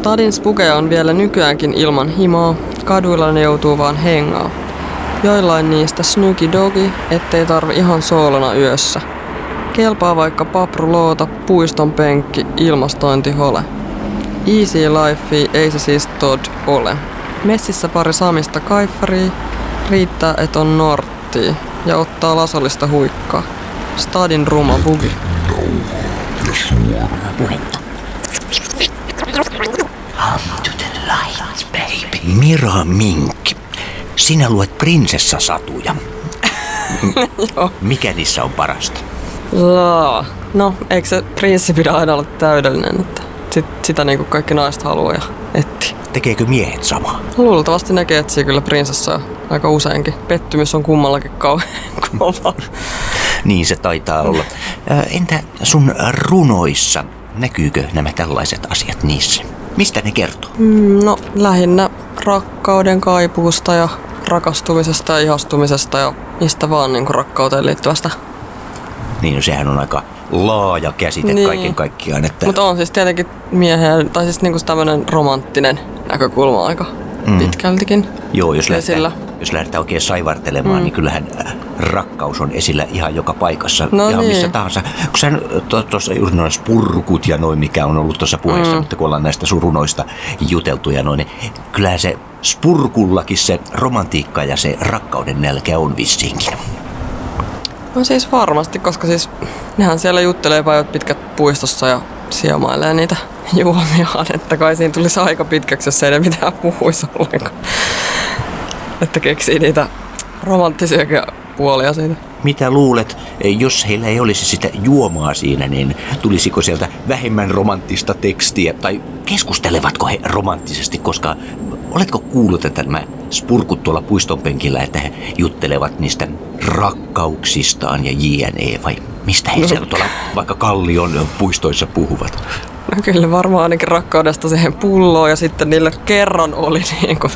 Stadin spukeja on vielä nykyäänkin ilman himoa, kaduilla ne joutuu vaan hengaa. Joillain niistä snyki dogi, ettei tarvi ihan soolona yössä. Kelpaa vaikka papruloota, puiston penkki, ilmastointihole. Easy life ei se siis tod ole. Messissä pari samista kaiffaria, riittää et on norttia ja ottaa lasollista huikkaa. Stadin ruma bugi. Puhetta. Hum to the lights, baby. Mira Mink, sinä luet prinsessasatuja. Mikä niissä on parasta? Laa. No, eikö se prinssi pidä aina olla täydellinen, että sit, sitä niinku kaikki naiset haluaa ja etti. Tekeekö miehet samaa? Luultavasti näkee etsii kyllä prinsessaa aika useinkin. Pettymys on kummallakin kauhean kova. Niin se taitaa olla. Ö, Entä sun runoissa? Näkyykö nämä tällaiset asiat niissä? Mistä ne kertoo? Mm, No, lähinnä rakkauden kaipuusta ja rakastumisesta ja ihastumisesta ja mistä vaan niin rakkauteen liittyvästä. Niin no, sehän on aika laaja käsite Niin. kaiken kaikkiaan. Että... Mutta on siis tietenkin miehen, tai siis niinku tämmönen romanttinen näkökulma aika mm. pitkältikin. Joo, jos esillä. Jos lähdetään oikein saivartelemaan, mm. niin kyllähän äh, rakkaus on esillä ihan joka paikassa. No ihan niin. missä tahansa. Kun sä tuossa juuri noin spurkut ja noin, mikä on ollut tuossa puheessa, mm. mutta kun ollaan näistä surunoista juteltu ja noin, niin kyllähän se spurkullakin se romantiikka ja se rakkauden nälkä on vissiinkin. No siis varmasti, koska siis nehän siellä juttelee päivät pitkät puistossa ja siemailee niitä juomiaan, että kai siinä tulisi aika pitkäksi, jos ei ne mitään puhuisi ollenkaan. Että keksii niitä romanttisiakin puolia siitä. Mitä luulet, jos heillä ei olisi sitä juomaa siinä, niin tulisiko sieltä vähemmän romanttista tekstiä? Tai keskustelevatko he romanttisesti, koska oletko kuullut, että nämä spurkut tuolla puiston penkillä, että he juttelevat niistä rakkauksistaan ja jne. Vai mistä he siellä tuolla vaikka Kallion puistoissa puhuvat? No kyllä varmaan ainakin rakkaudesta siihen pulloon ja sitten niille kerran oli niin kuin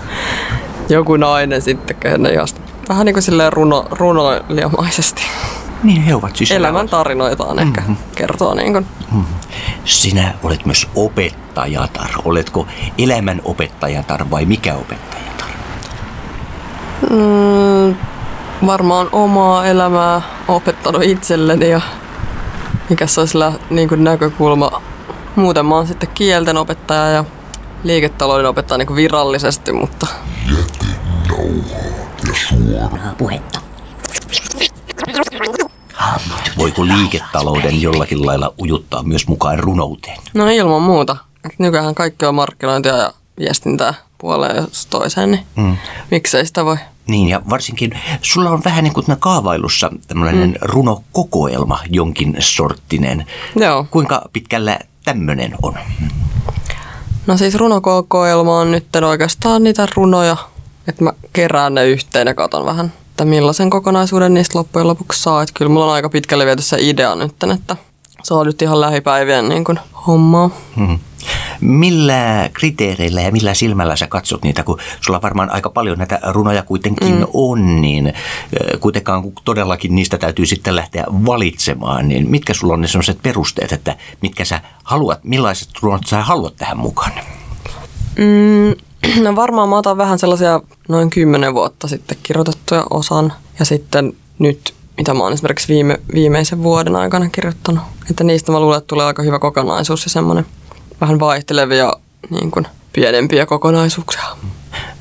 joku nainen sitten, kehen ne ihasti. Vähän niin kuin silleen runo, runoilijamaisesti. Niin he ovat siis Elämän tarinoitaan ehkä kertoo niin kuin. Sinä olet myös opettajatar. Oletko elämän opettajatar vai mikä opettajatar? Mm, varmaan omaa elämää opettanut itselleni ja mikä se olisi niin kuin näkökulma. Muuten mä oon sitten kielten opettaja ja liiketalouden opettaja niin virallisesti, mutta Puhetta. Voiko liiketalouden jollakin lailla ujuttaa myös mukaan runouteen? no ilman muuta. Nykyään kaikki on markkinointia ja viestintää puoleen jos toiseen, niin mm. miksei sitä voi. Niin, ja varsinkin sulla on vähän niin kuin kaavailussa tämmöinen mm. runokokoelma jonkin sorttinen. Joo. Kuinka pitkällä tämmöinen on? No siis runokokoelma on nyt oikeastaan niitä runoja, että mä kerään ne yhteen ja katon vähän, että millaisen kokonaisuuden niistä loppujen lopuksi saa. Että kyllä mulla on aika pitkälle viety se idea nyt, että se on nyt ihan lähipäivien niin kuin hommaa. Hmm. Millä kriteereillä ja millä silmällä sä katsot niitä, kun sulla varmaan aika paljon näitä runoja kuitenkin mm. on, niin kuitenkaan kun todellakin niistä täytyy sitten lähteä valitsemaan, niin mitkä sulla on ne sellaiset perusteet, että mitkä sä haluat, millaiset runot sä haluat tähän mukaan? Mm, no varmaan mä otan vähän sellaisia noin kymmenen vuotta sitten kirjoitettuja osan ja sitten nyt, mitä mä oon esimerkiksi viime, viimeisen vuoden aikana kirjoittanut. Että niistä mä luulen, että tulee aika hyvä kokonaisuus ja semmoinen vähän vaihtelevia niin kuin pienempiä kokonaisuuksia.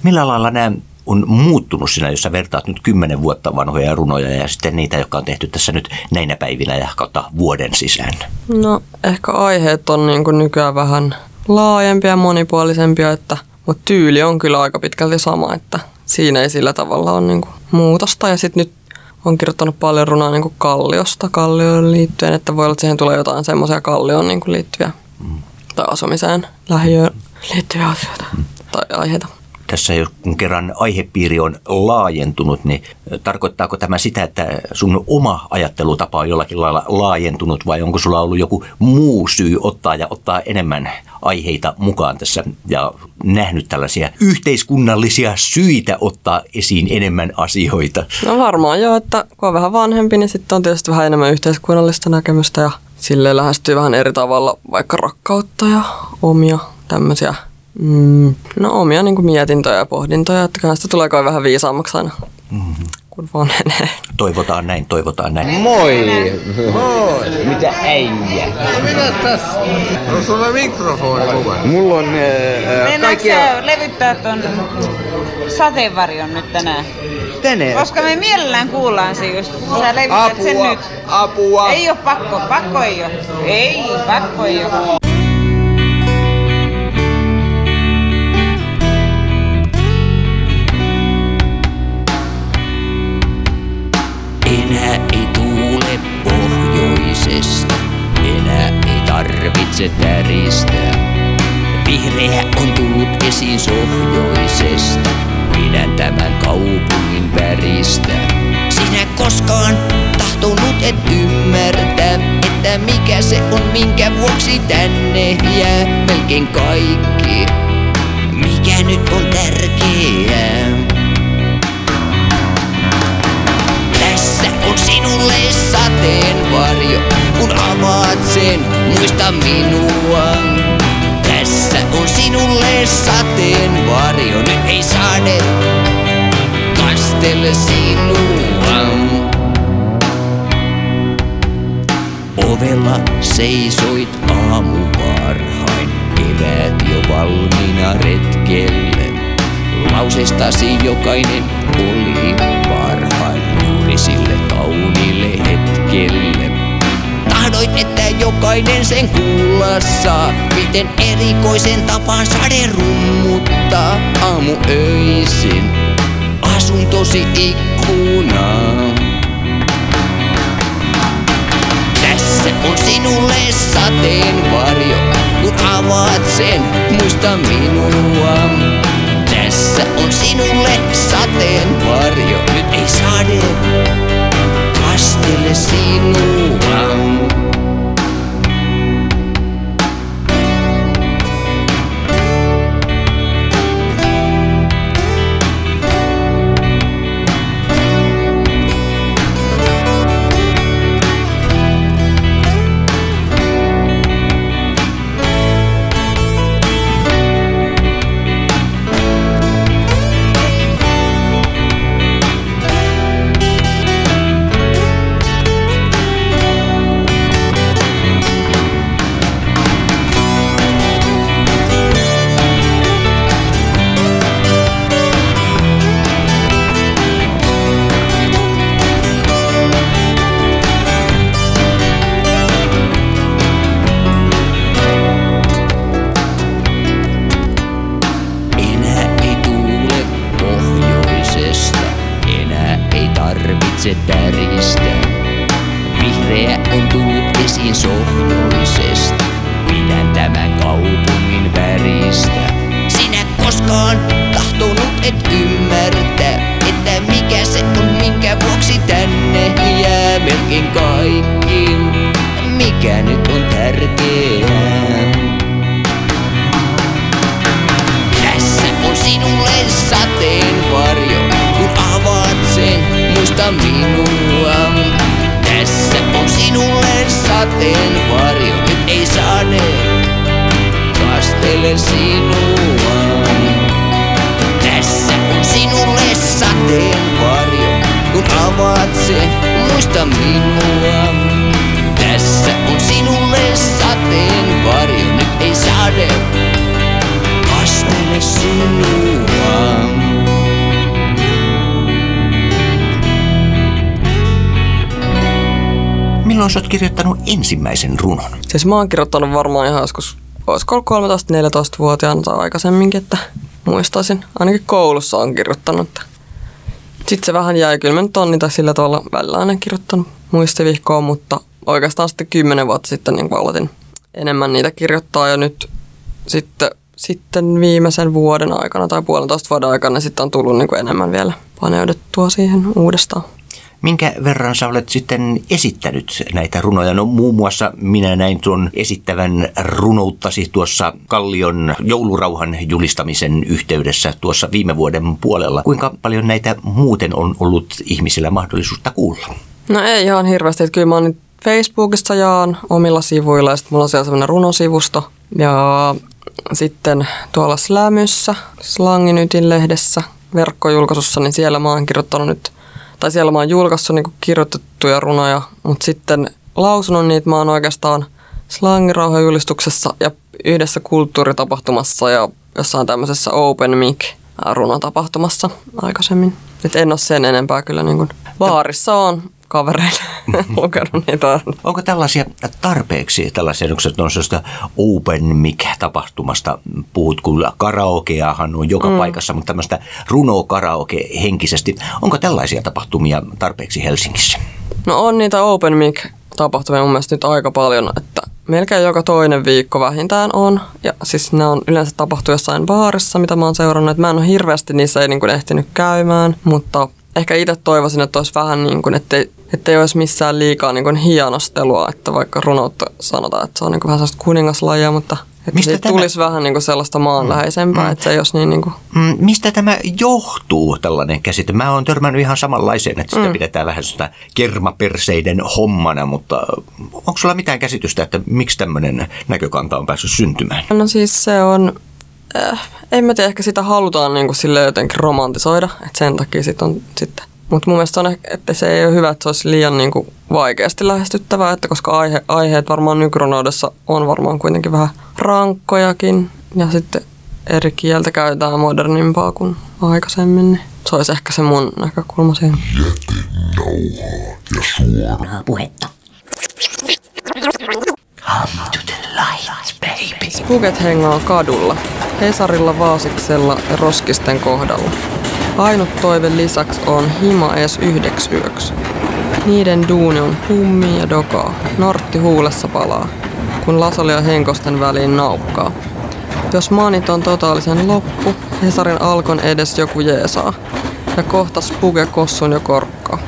Millä lailla nämä on muuttunut sinä, jos sä vertaat nyt kymmenen vuotta vanhoja runoja ja sitten niitä, jotka on tehty tässä nyt näinä päivinä ja kautta vuoden sisään? No ehkä aiheet on niin kuin nykyään vähän laajempia ja monipuolisempia, että, mutta tyyli on kyllä aika pitkälti sama, että siinä ei sillä tavalla ole niin kuin muutosta. Ja sitten nyt on kirjoittanut paljon runaa niin kuin kalliosta, kallioon liittyen, että voi olla, että siihen tulee jotain semmoisia kallioon niin kuin liittyviä tai asumiseen, lähiöön liittyviä asioita tai aiheita. Tässä kun kerran aihepiiri on laajentunut, niin tarkoittaako tämä sitä, että sun oma ajattelutapa on jollakin lailla laajentunut vai onko sulla ollut joku muu syy ottaa ja ottaa enemmän aiheita mukaan tässä ja nähnyt tällaisia yhteiskunnallisia syitä ottaa esiin enemmän asioita? No varmaan joo, että kun on vähän vanhempi, niin sitten on tietysti vähän enemmän yhteiskunnallista näkemystä ja sille lähestyy vähän eri tavalla vaikka rakkautta ja omia tämmöisiä Mm, no omia niin kuin mietintöjä ja pohdintoja, että kyllä sitä tulee kai vähän viisaammaksi aina, mm-hmm. kun vanhenee. Toivotaan näin, toivotaan näin. Moi! Moi! Mitä äijä? Minä tässä. On sulla mikrofoni mukana. Mulla on äh, Mennäänkö kaikkia... sä levyttää ton sateenvarjon nyt tänään? Tänne. Koska me mielellään kuullaan se, jos sä levittät sen nyt. apua. Ei oo pakko, pakko ei oo. Ei, pakko ei oo. Tarvitse täristää. Vihreä on tullut esiin sohjoisesta, pidän tämän kaupungin väristä. Sinä koskaan tahtonut et ymmärtää, että mikä se on, minkä vuoksi tänne jää melkein kaikki. Mikä nyt on tärkeää? Tässä on sinulle sateenvarjo, kun avaat sen, muista minua. Tässä on sinulle sateenvarjo, nyt ei sade kastele sinua. Ovella seisoit aamu varhain, eväät jo valmiina retkelle. Lausestasi jokainen oli parhain juuri sille kauniille hetkelle. Tahdoit, että jokainen sen kuulla miten erikoisen tapaan sade rummuttaa aamu öisin asuntosi ikkunaan. Tässä on sinulle sateenvarjo, kun avaat sen, muista minua. Tässä on sinulle sateenvarjo, nyt ei sade kastele sinua. Milloin sä oot kirjoittanut ensimmäisen runon? Siis mä oon kirjoittanut varmaan ihan joskus, olisiko ollut 13-14-vuotiaana tai aikaisemminkin, että muistaisin. Ainakin koulussa on kirjoittanut. Sitten se vähän jäi, kyllä mä nyt on sillä tavalla välillä aina kirjoittanut muistivihkoa, mutta oikeastaan sitten kymmenen vuotta sitten niin aloitin enemmän niitä kirjoittaa ja nyt sitten, sitten viimeisen vuoden aikana tai puolentoista vuoden aikana sitten on tullut niin kuin enemmän vielä paneuduttua siihen uudestaan. Minkä verran sä olet sitten esittänyt näitä runoja? No muun muassa minä näin tuon esittävän runouttasi tuossa Kallion joulurauhan julistamisen yhteydessä tuossa viime vuoden puolella. Kuinka paljon näitä muuten on ollut ihmisillä mahdollisuutta kuulla? No ei ihan hirveästi, kyllä mä oon Facebookissa jaan omilla sivuilla ja sitten mulla on siellä semmoinen runosivusto. Ja sitten tuolla Slämyssä, Slanginytin lehdessä, verkkojulkaisussa, niin siellä mä oon kirjoittanut nyt, tai siellä mä oon julkaissut niin kirjoitettuja runoja, mutta sitten lausunut niitä mä oon oikeastaan slangirauhajulistuksessa ja yhdessä kulttuuritapahtumassa ja jossain tämmöisessä Open Mic runotapahtumassa aikaisemmin. Et en ole sen enempää kyllä niin kuin baarissa on kavereille lukenut niitä. Onko tällaisia tarpeeksi, tällaisia, onko se open mic-tapahtumasta, puhut kun karaokeahan on joka mm. paikassa, mutta tämmöistä runo-karaoke henkisesti. Onko tällaisia tapahtumia tarpeeksi Helsingissä? No on niitä open mic tapahtumia mun mielestä nyt aika paljon, että melkein joka toinen viikko vähintään on. Ja siis ne on yleensä tapahtu jossain baarissa, mitä mä oon seurannut. Että mä en ole hirveästi niissä ei niin kuin ehtinyt käymään, mutta ehkä itse toivoisin, että olisi vähän niin kuin, ettei, ettei olisi missään liikaa niin kuin hienostelua, että vaikka runoutta sanotaan, että se on niin kuin vähän sellaista kuningaslajia, mutta että Mistä siitä tämä- tulisi vähän niin kuin sellaista maanläheisempää, että se ei olisi niin, niin kuin, Mm, Mistä tämä johtuu, tällainen käsite? Mä oon törmännyt ihan samanlaiseen, että sitä mm. pidetään vähän sitä kermaperseiden hommana, mutta onko sulla mitään käsitystä, että miksi tämmöinen näkökanta on päässyt syntymään? No siis se on, äh, en mä tiedä, ehkä sitä halutaan niin kuin sille jotenkin romantisoida, että sen takia sit on sitten. Mutta mun mielestä on, ehkä- että se ei ole hyvä, että se olisi liian niin kuin vaikeasti lähestyttävää, että koska aihe, aiheet varmaan nykyrunoudessa on varmaan kuitenkin vähän rankkojakin ja sitten eri kieltä käytetään modernimpaa kuin aikaisemmin, niin se olisi ehkä se mun näkökulma siihen. puhetta. Puket hengaa kadulla, Hesarilla Vaasiksella ja Roskisten kohdalla. Ainut toive lisäksi on hima ees yhdeks yöksi. Niiden duuni on pummi ja dokaa, nortti huulessa palaa, kun Lasoli ja Henkosten väliin naukkaa. Jos maanit on totaalisen loppu, Hesarin alkon edes joku jeesaa. Ja kohta Spuge kossun jo korkkaa.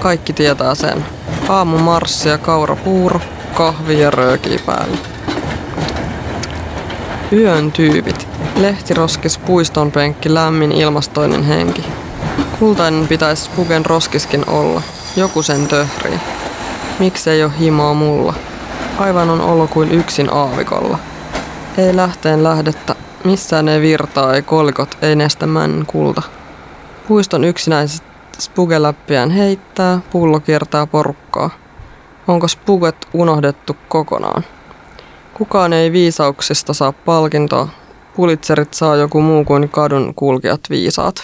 Kaikki tietää sen. Aamu marssi ja kaura puuro, kahvi ja päällä. Yön tyypit. Lehtiroskis, puiston penkki, lämmin ilmastoinen henki. Kultainen pitäisi puken roskiskin olla. Joku sen töhrii. Miksei ole himaa mulla? Aivan on olo kuin yksin aavikolla. Ei lähteen lähdettä, missään ei virtaa, ei kolikot, ei nestä männen kulta. Puiston yksinäiset spugeläppiään heittää, pullo kiertää porukkaa. Onko spuget unohdettu kokonaan? Kukaan ei viisauksista saa palkintoa. Pulitzerit saa joku muu kuin kadun kulkijat viisaat.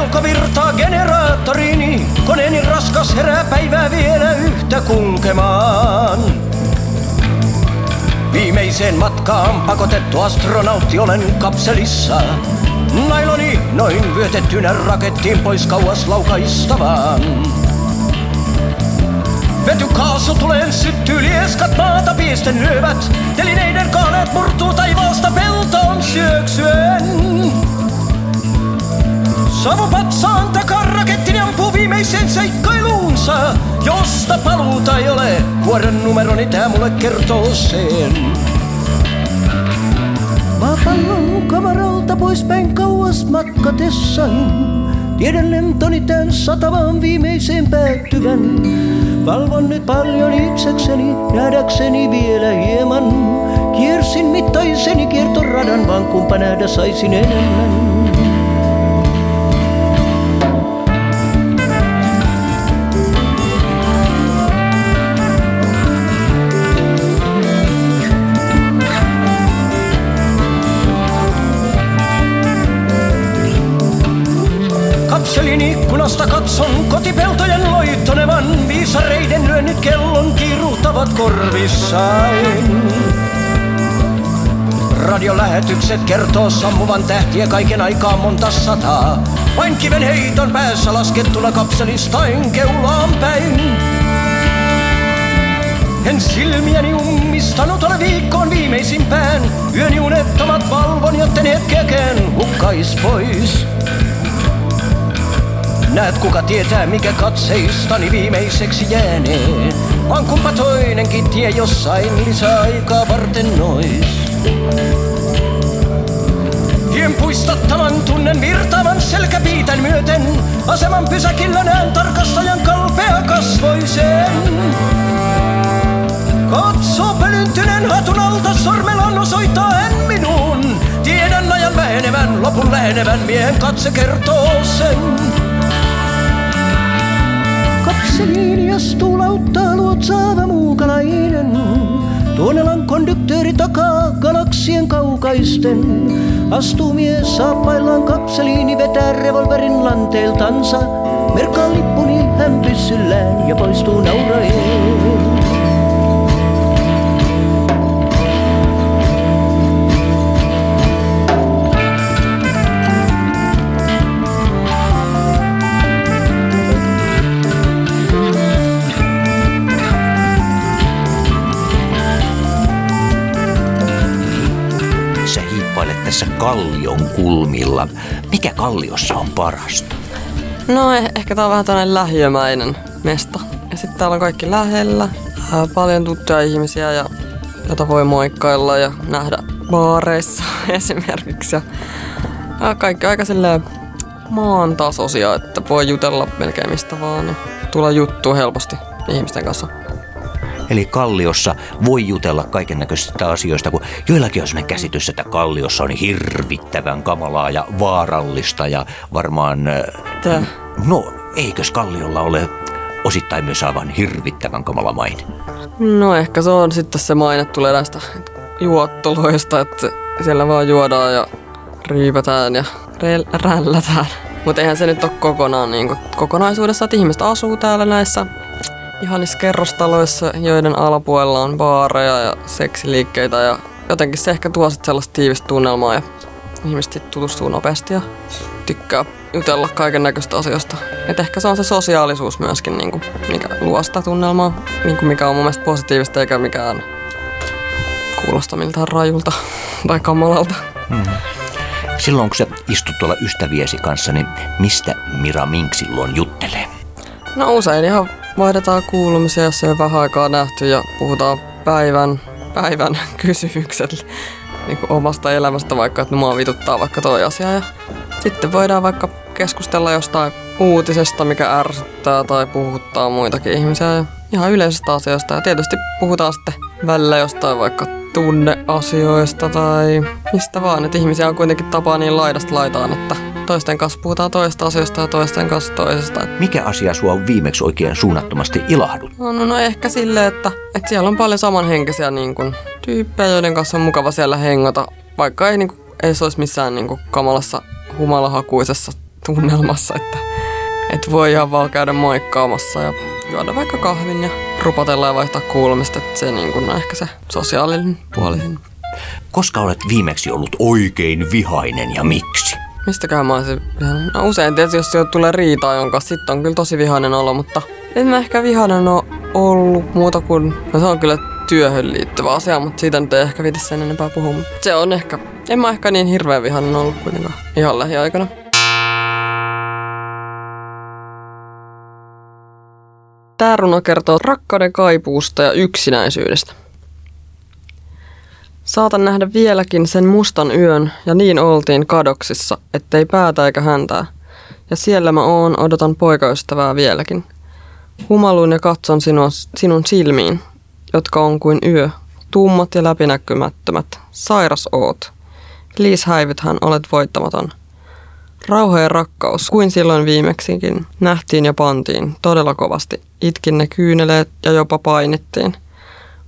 Lähtölaskennossa pelko virtaa generaattoriini. Koneeni raskas herää päivää vielä yhtä kulkemaan. Viimeiseen matkaan pakotettu astronautti olen kapselissa. Nailoni noin vyötettynä rakettiin pois kauas laukaistavaan. Vetykaasu tuleen syttyy lieskat maata piesten lyövät. Telineiden kaaneet murtuu taivaasta peltoon syöksyen. Savupatsaan takaa rakettini ampuu viimeisen seikkailuunsa. Josta paluuta ei ole, vuoden numeroni tää mulle kertoo sen. Maapallon kamaralta poispäin kauas matkatessan. Tiedän lentoni tän satavaan viimeiseen päättyvän. Valvon nyt paljon itsekseni, nähdäkseni vielä hieman. Kiersin mittaiseni kiertoradan, vaan kumpa nähdä saisin enemmän. Kapselin ikkunasta katson kotipeltojen loittonevan. Viisareiden lyönnit kellon kiiruhtavat korvissain. Radiolähetykset kertoo sammuvan tähtiä kaiken aikaa monta sataa. Vain kiven heiton päässä laskettuna kapselistain keulaan päin. En silmiäni ummistanut ole viikkoon viimeisimpään. Yöni unettomat valvon, jotten hetkeäkään hukkais pois. Näet kuka tietää mikä katseistani viimeiseksi jäänee. Vaan kumpa toinenkin tie jossain lisäaikaa varten nois. Hien puistattavan tunnen virtaavan selkäpiitän myöten. Aseman pysäkillä näen tarkastajan kalpea kasvoisen. Katso pölyntynen hatun alta, sormellaan osoittaa hän minuun. Tiedän ajan vähenevän, lopun lähenevän, miehen katse kertoo sen. Kapseliin astuu lauttaa luotsaava muukalainen. Tuonelan konduktööri takaa galaksien kaukaisten. Astuu mies saappaillaan kapseliini vetää revolverin lanteeltansa. Merkkaa lippuni hän pyssyllään ja poistuu nauraen. Tässä kallion kulmilla. Mikä kalliossa on parasta? No eh- ehkä tää on vähän tällainen lähiömäinen mesta. Ja sitten täällä on kaikki lähellä. Paljon tuttuja ihmisiä, ja, jota voi moikkailla ja nähdä baareissa esimerkiksi. Ja, ja kaikki aika silleen maan tasoisia, että voi jutella melkein mistä vaan. Ja tulla juttua helposti ihmisten kanssa. Eli kalliossa voi jutella kaiken näköisistä asioista, kun joillakin on sellainen käsitys, että kalliossa on hirvittävän kamalaa ja vaarallista ja varmaan... äh, Tää. No, eikös kalliolla ole osittain myös aivan hirvittävän kamala maine? No ehkä se on sitten se maine tulee näistä juotteluista, että siellä vaan juodaan ja riipätään ja rel- rällätään. Mutta eihän se nyt ole kokonaan niin kuin, kokonaisuudessa, että ihmiset asuu täällä näissä ihanissa kerrostaloissa, joiden alapuolella on baareja ja seksiliikkeitä ja jotenkin se ehkä tuo sitten sellaista tiivistä tunnelmaa ja ihmiset sit tutustuu nopeasti ja tykkää jutella kaiken näköistä asioista. Et ehkä se on se sosiaalisuus myöskin, niin kuin, mikä luo sitä tunnelmaa, niin kuin mikä on mun mielestä positiivista eikä mikään kuulosta miltään rajulta tai kamalalta. Silloin kun sä istut tuolla ystäviesi kanssa, niin mistä Mira Mink silloin juttelee? No usein ihan vaihdetaan kuulumisia, jos ei ole vähän aikaa nähty ja puhutaan päivän, päivän kysymykset niin omasta elämästä, vaikka että mua vituttaa vaikka toi asia. Ja sitten voidaan vaikka keskustella jostain uutisesta, mikä ärsyttää tai puhuttaa muitakin ihmisiä ja ihan yleisestä asioista. Ja tietysti puhutaan sitten välillä jostain vaikka tunneasioista tai mistä vaan. Että ihmisiä on kuitenkin tapaa niin laidasta laitaan, että toisten kanssa puhutaan toista asioista ja toisten kanssa toisesta. Mikä asia sua on viimeksi oikein suunnattomasti ilahdut? No, no, no ehkä silleen, että, että siellä on paljon samanhenkisiä niin kuin, tyyppejä, joiden kanssa on mukava siellä hengata, vaikka ei, niin kuin, ei se olisi missään niin kuin, kamalassa humalahakuisessa tunnelmassa, että, että voi ihan vaan käydä moikkaamassa ja juoda vaikka kahvin ja rupotella ja vaihtaa kuulumista, että se niin kuin, on ehkä se sosiaalinen puoli. Koska olet viimeksi ollut oikein vihainen ja miksi? Mistäkään mä olisin vihainen? No usein tietysti, jos sieltä tulee riitaa jonka sitten on kyllä tosi vihainen olo, mutta en mä ehkä vihainen ole ollut muuta kuin, no se on kyllä työhön liittyvä asia, mutta siitä nyt ei ehkä viiti sen enempää puhua. Mutta se on ehkä, en mä ehkä niin hirveän vihainen ollut kuitenkaan ihan lähiaikana. Tää runo kertoo rakkauden kaipuusta ja yksinäisyydestä. Saatan nähdä vieläkin sen mustan yön, ja niin oltiin kadoksissa, ettei päätä eikä häntää. Ja siellä mä oon, odotan poikaystävää vieläkin. Humaluin ja katson sinua, sinun silmiin, jotka on kuin yö, tummat ja läpinäkymättömät. Sairas oot. Liis häivythän olet voittamaton. Rauha ja rakkaus, kuin silloin viimeksikin, nähtiin ja pantiin todella kovasti. Itkin ne kyyneleet ja jopa painittiin.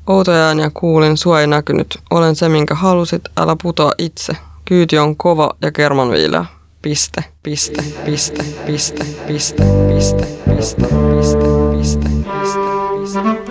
Outoja ääniä kuulin, sua ei näkynyt. Olen se, minkä halusit, älä putoa itse. Kyyti on kova ja kermanviileä. Piste, piste, piste, piste, piste, piste, piste, piste, piste, piste, piste.